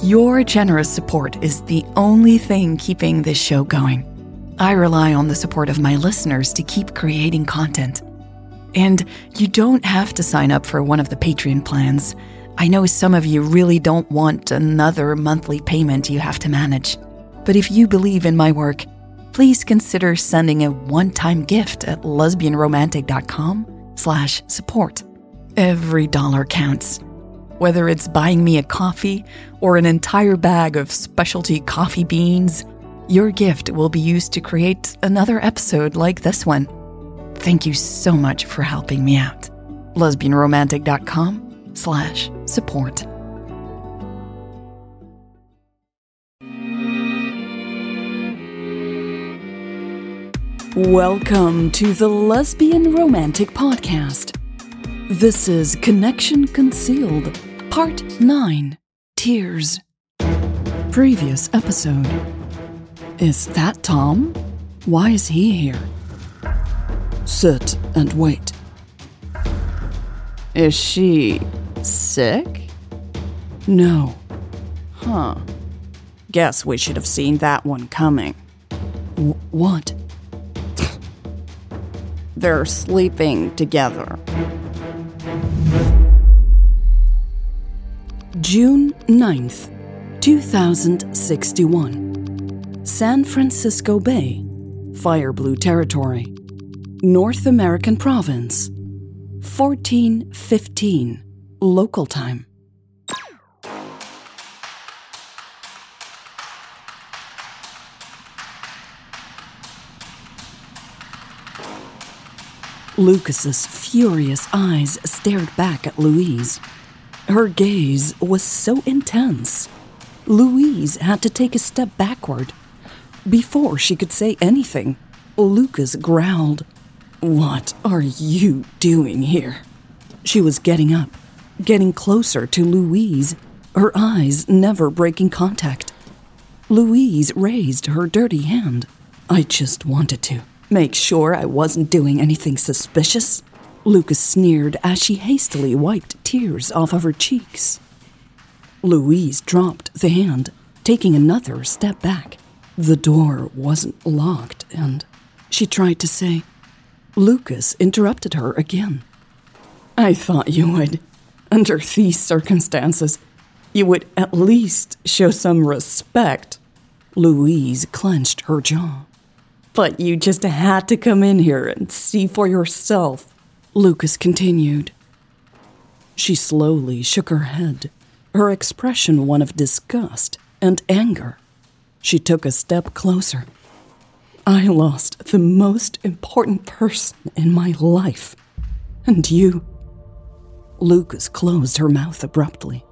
Your generous support is the only thing keeping this show going. I rely on the support of my listeners to keep creating content. And you don't have to sign up for one of the Patreon plans. I know some of you really don't want another monthly payment you have to manage. But if you believe in my work, please consider sending a one-time gift at lesbianromantic.com slash support. Every dollar counts. Whether it's buying me a coffee or an entire bag of specialty coffee beans, your gift will be used to create another episode like this one. Thank you so much for helping me out. lesbianromantic.com slash support. Welcome to the Lesbian Romantic Podcast. This is Connection Concealed, Part 9 Tears. Previous episode. Is that Tom? Why is he here? Sit and wait. Is she sick? No. Huh. Guess we should have seen that one coming. W- what? They're sleeping together. June 9th, 2061. San Francisco Bay, Fire Blue Territory, North American Province, 1415, local time. Lucas's furious eyes stared back at Louise. Her gaze was so intense. Louise had to take a step backward. Before she could say anything, Lucas growled, What are you doing here? She was getting up, getting closer to Louise, her eyes never breaking contact. Louise raised her dirty hand. I just wanted to make sure I wasn't doing anything suspicious. Lucas sneered as she hastily wiped tears off of her cheeks. Louise dropped the hand, taking another step back. The door wasn't locked, and she tried to say. Lucas interrupted her again. I thought you would, under these circumstances, you would at least show some respect. Louise clenched her jaw. But you just had to come in here and see for yourself, Lucas continued. She slowly shook her head, her expression one of disgust and anger. She took a step closer. I lost the most important person in my life. And you. Lucas closed her mouth abruptly,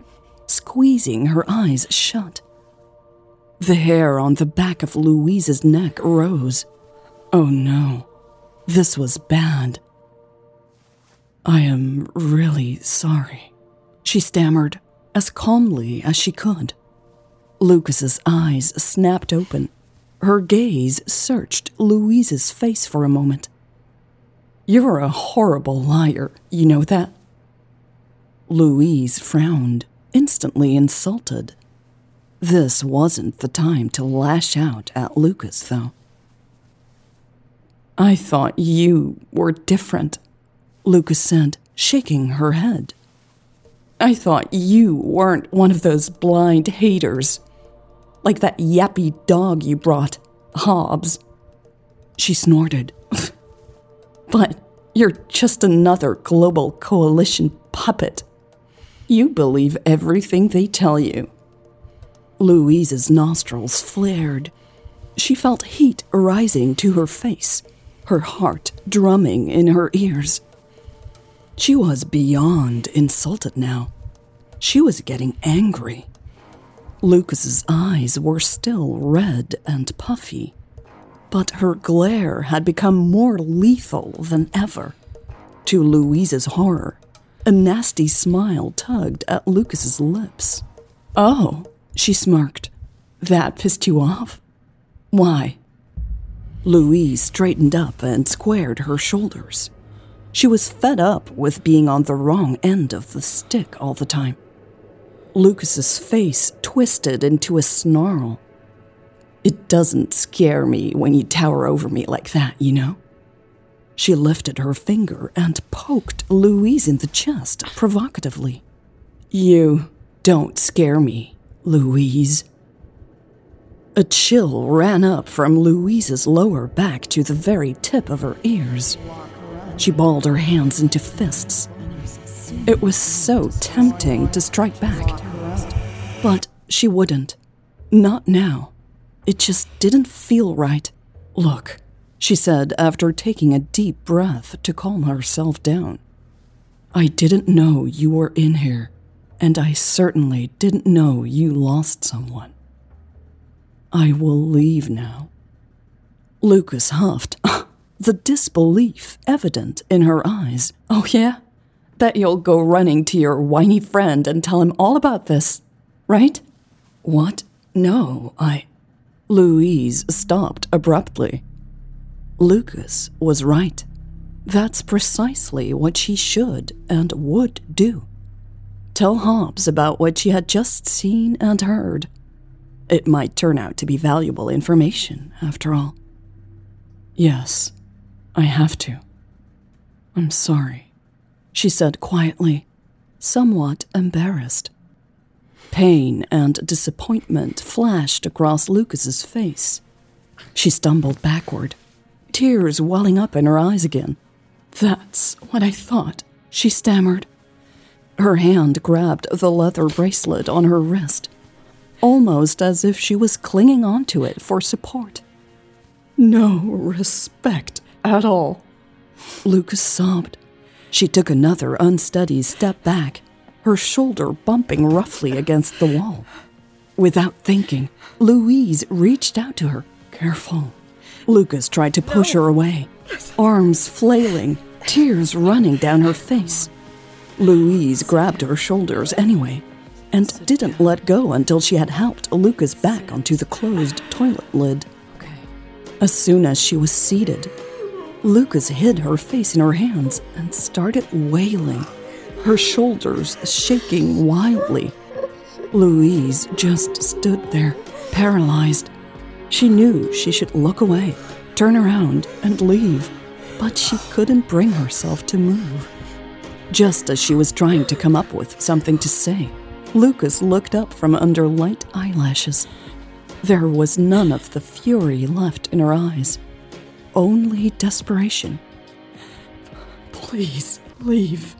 squeezing her eyes shut. The hair on the back of Louise's neck rose. Oh no, this was bad. I am really sorry, she stammered as calmly as she could. Lucas's eyes snapped open. Her gaze searched Louise's face for a moment. You're a horrible liar, you know that? Louise frowned, instantly insulted. This wasn't the time to lash out at Lucas, though. I thought you were different, Lucas said, shaking her head. I thought you weren't one of those blind haters, like that yappy dog you brought, Hobbs. She snorted. but you're just another global coalition puppet. You believe everything they tell you. Louise's nostrils flared. She felt heat rising to her face, her heart drumming in her ears. She was beyond insulted now. She was getting angry. Lucas's eyes were still red and puffy, but her glare had become more lethal than ever. To Louise's horror, a nasty smile tugged at Lucas's lips. Oh, she smirked. That pissed you off? Why? Louise straightened up and squared her shoulders. She was fed up with being on the wrong end of the stick all the time. Lucas's face twisted into a snarl. It doesn't scare me when you tower over me like that, you know? She lifted her finger and poked Louise in the chest provocatively. You don't scare me, Louise. A chill ran up from Louise's lower back to the very tip of her ears. She balled her hands into fists. It was so tempting to strike back. But she wouldn't. Not now. It just didn't feel right. Look, she said after taking a deep breath to calm herself down. I didn't know you were in here, and I certainly didn't know you lost someone. I will leave now. Lucas huffed, the disbelief evident in her eyes. Oh, yeah? Bet you'll go running to your whiny friend and tell him all about this, right? What? No, I. Louise stopped abruptly. Lucas was right. That's precisely what she should and would do. Tell Hobbs about what she had just seen and heard. It might turn out to be valuable information, after all. Yes, I have to. I'm sorry, she said quietly, somewhat embarrassed. Pain and disappointment flashed across Lucas's face. She stumbled backward, tears welling up in her eyes again. That's what I thought, she stammered. Her hand grabbed the leather bracelet on her wrist, almost as if she was clinging onto it for support. No respect at all. Lucas sobbed. She took another unsteady step back her shoulder bumping roughly against the wall. Without thinking, Louise reached out to her. Careful. Lucas tried to push no. her away, arms flailing, tears running down her face. Louise grabbed her shoulders anyway and didn't let go until she had helped Lucas back onto the closed toilet lid. As soon as she was seated, Lucas hid her face in her hands and started wailing her shoulders shaking wildly. Louise just stood there, paralyzed. She knew she should look away, turn around, and leave, but she couldn't bring herself to move. Just as she was trying to come up with something to say, Lucas looked up from under light eyelashes. There was none of the fury left in her eyes, only desperation. Please leave,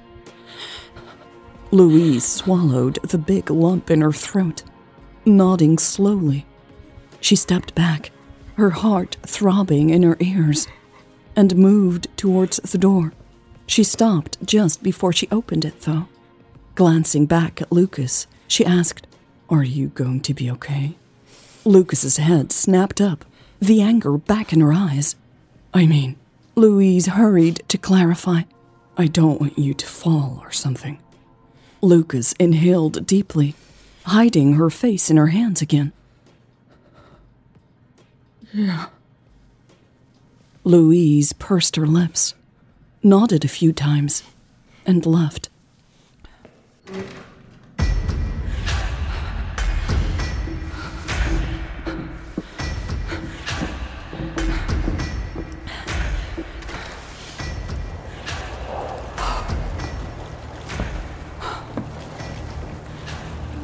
Louise swallowed the big lump in her throat, nodding slowly. She stepped back, her heart throbbing in her ears, and moved towards the door. She stopped just before she opened it, though. Glancing back at Lucas, she asked, Are you going to be okay? Lucas's head snapped up, the anger back in her eyes. I mean, Louise hurried to clarify, I don't want you to fall or something. Lucas inhaled deeply, hiding her face in her hands again. Yeah. Louise pursed her lips, nodded a few times, and left.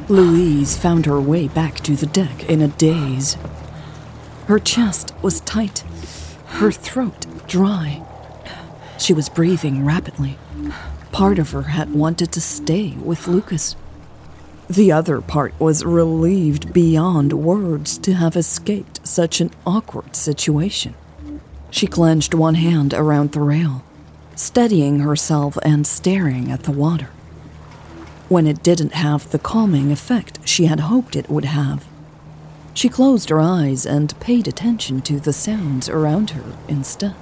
Louise found her way back to the deck in a daze. Her chest was tight, her throat dry. She was breathing rapidly. Part of her had wanted to stay with Lucas. The other part was relieved beyond words to have escaped such an awkward situation. She clenched one hand around the rail, steadying herself and staring at the water when it didn't have the calming effect she had hoped it would have. She closed her eyes and paid attention to the sounds around her instead.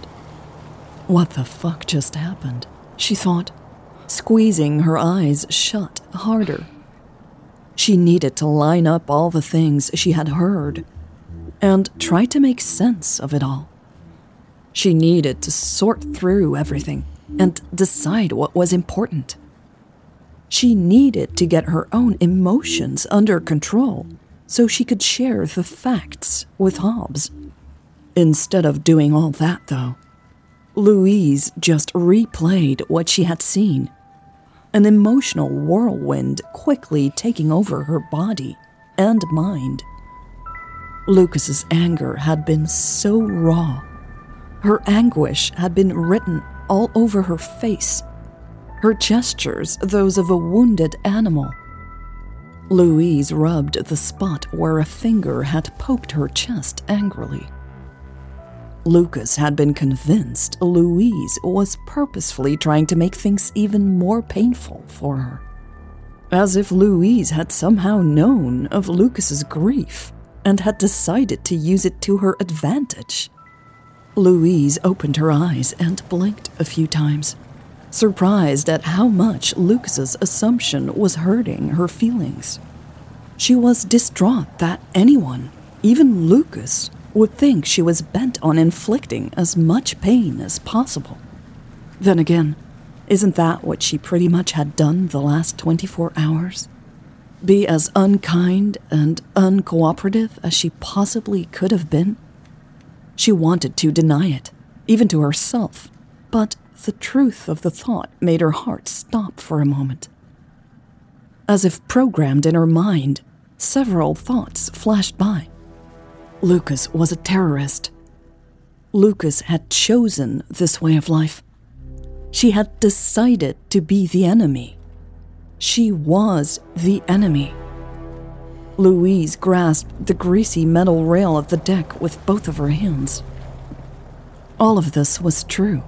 What the fuck just happened? She thought, squeezing her eyes shut harder. She needed to line up all the things she had heard and try to make sense of it all. She needed to sort through everything and decide what was important. She needed to get her own emotions under control so she could share the facts with Hobbs. Instead of doing all that, though, Louise just replayed what she had seen an emotional whirlwind quickly taking over her body and mind. Lucas's anger had been so raw. Her anguish had been written all over her face, her gestures those of a wounded animal. Louise rubbed the spot where a finger had poked her chest angrily. Lucas had been convinced Louise was purposefully trying to make things even more painful for her. As if Louise had somehow known of Lucas's grief and had decided to use it to her advantage. Louise opened her eyes and blinked a few times, surprised at how much Lucas's assumption was hurting her feelings. She was distraught that anyone, even Lucas, would think she was bent on inflicting as much pain as possible. Then again, isn't that what she pretty much had done the last 24 hours? Be as unkind and uncooperative as she possibly could have been? She wanted to deny it, even to herself, but the truth of the thought made her heart stop for a moment. As if programmed in her mind, several thoughts flashed by. Lucas was a terrorist. Lucas had chosen this way of life. She had decided to be the enemy. She was the enemy. Louise grasped the greasy metal rail of the deck with both of her hands. All of this was true,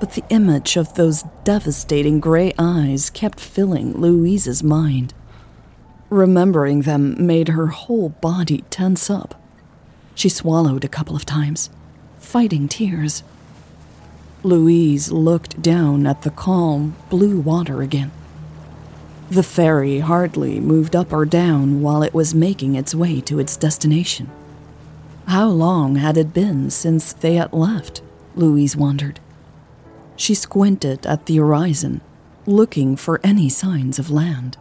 but the image of those devastating gray eyes kept filling Louise's mind. Remembering them made her whole body tense up. She swallowed a couple of times, fighting tears. Louise looked down at the calm, blue water again. The ferry hardly moved up or down while it was making its way to its destination. How long had it been since they had left? Louise wondered. She squinted at the horizon, looking for any signs of land.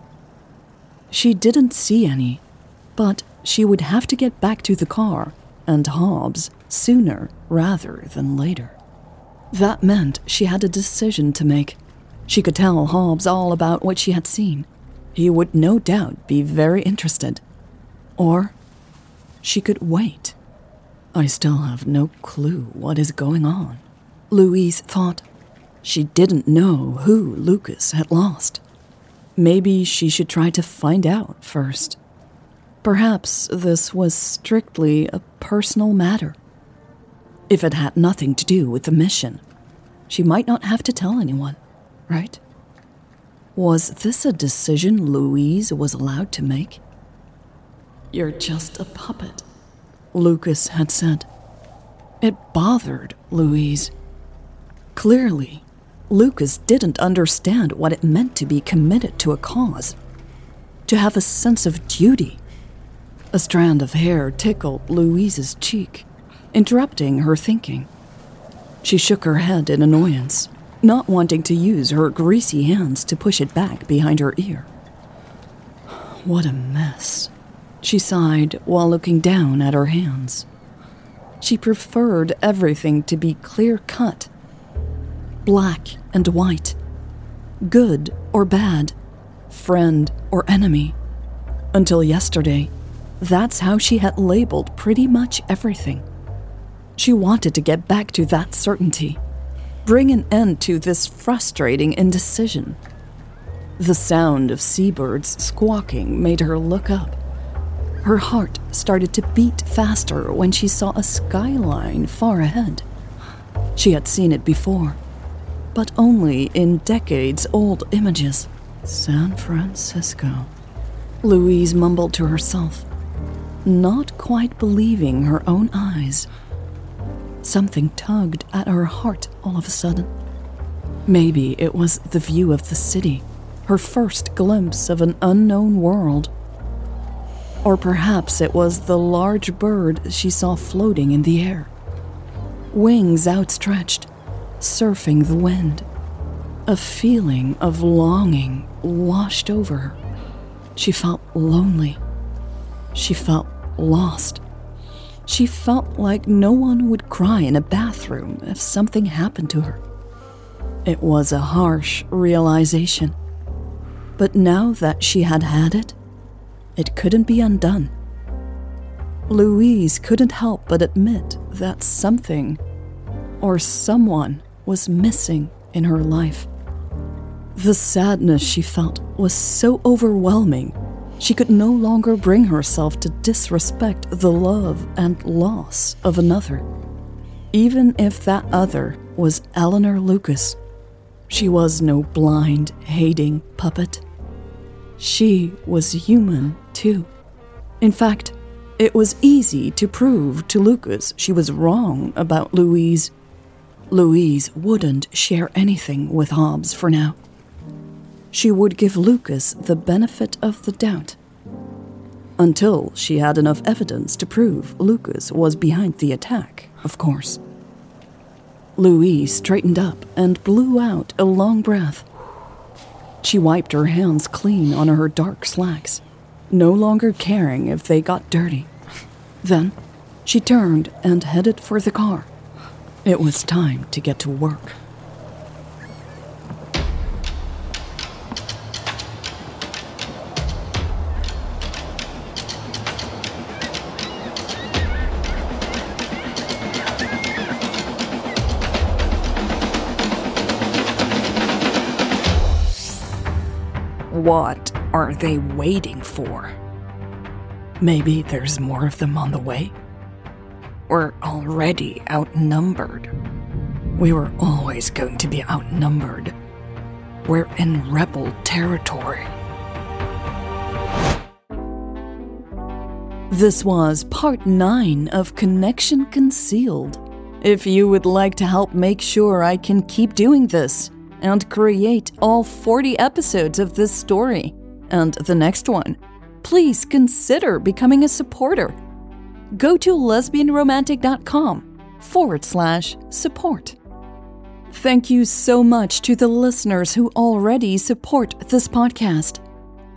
She didn't see any, but she would have to get back to the car and Hobbs sooner rather than later. That meant she had a decision to make. She could tell Hobbs all about what she had seen. He would no doubt be very interested. Or she could wait. I still have no clue what is going on. Louise thought. She didn't know who Lucas had lost. Maybe she should try to find out first. Perhaps this was strictly a personal matter. If it had nothing to do with the mission, she might not have to tell anyone, right? Was this a decision Louise was allowed to make? You're just a puppet, Lucas had said. It bothered Louise. Clearly, Lucas didn't understand what it meant to be committed to a cause, to have a sense of duty a strand of hair tickled Louise's cheek, interrupting her thinking. She shook her head in annoyance, not wanting to use her greasy hands to push it back behind her ear. What a mess, she sighed while looking down at her hands. She preferred everything to be clear cut black and white, good or bad, friend or enemy. Until yesterday, that's how she had labeled pretty much everything. She wanted to get back to that certainty, bring an end to this frustrating indecision. The sound of seabirds squawking made her look up. Her heart started to beat faster when she saw a skyline far ahead. She had seen it before, but only in decades old images. San Francisco. Louise mumbled to herself not quite believing her own eyes. Something tugged at her heart all of a sudden. Maybe it was the view of the city, her first glimpse of an unknown world. Or perhaps it was the large bird she saw floating in the air, wings outstretched, surfing the wind. A feeling of longing washed over her. She felt lonely. She felt lost. She felt like no one would cry in a bathroom if something happened to her. It was a harsh realization. But now that she had had it, it couldn't be undone. Louise couldn't help but admit that something or someone was missing in her life. The sadness she felt was so overwhelming, she could no longer bring herself to disrespect the love and loss of another. Even if that other was Eleanor Lucas, she was no blind, hating puppet. She was human, too. In fact, it was easy to prove to Lucas she was wrong about Louise. Louise wouldn't share anything with Hobbs for now she would give Lucas the benefit of the doubt. Until she had enough evidence to prove Lucas was behind the attack, of course. Louise straightened up and blew out a long breath. She wiped her hands clean on her dark slacks, no longer caring if they got dirty. Then she turned and headed for the car. It was time to get to work. What are they waiting for? Maybe there's more of them on the way? We're already outnumbered. We were always going to be outnumbered. We're in rebel territory. This was part 9 of Connection Concealed. If you would like to help make sure I can keep doing this, and create all 40 episodes of this story and the next one, please consider becoming a supporter. Go to lesbianromantic.com forward slash support. Thank you so much to the listeners who already support this podcast.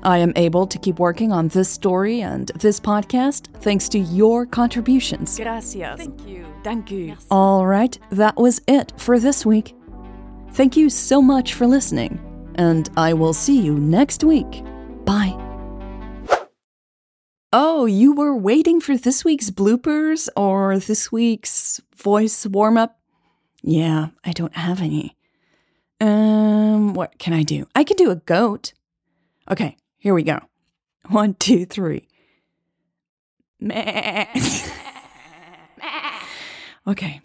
I am able to keep working on this story and this podcast thanks to your contributions. Gracias. Thank you. Thank you. All right, that was it for this week. Thank you so much for listening, and I will see you next week. Bye. Oh, you were waiting for this week's bloopers or this week's voice warm up? Yeah, I don't have any. Um, what can I do? I can do a goat. Okay, here we go. One, two, three. Meh. okay.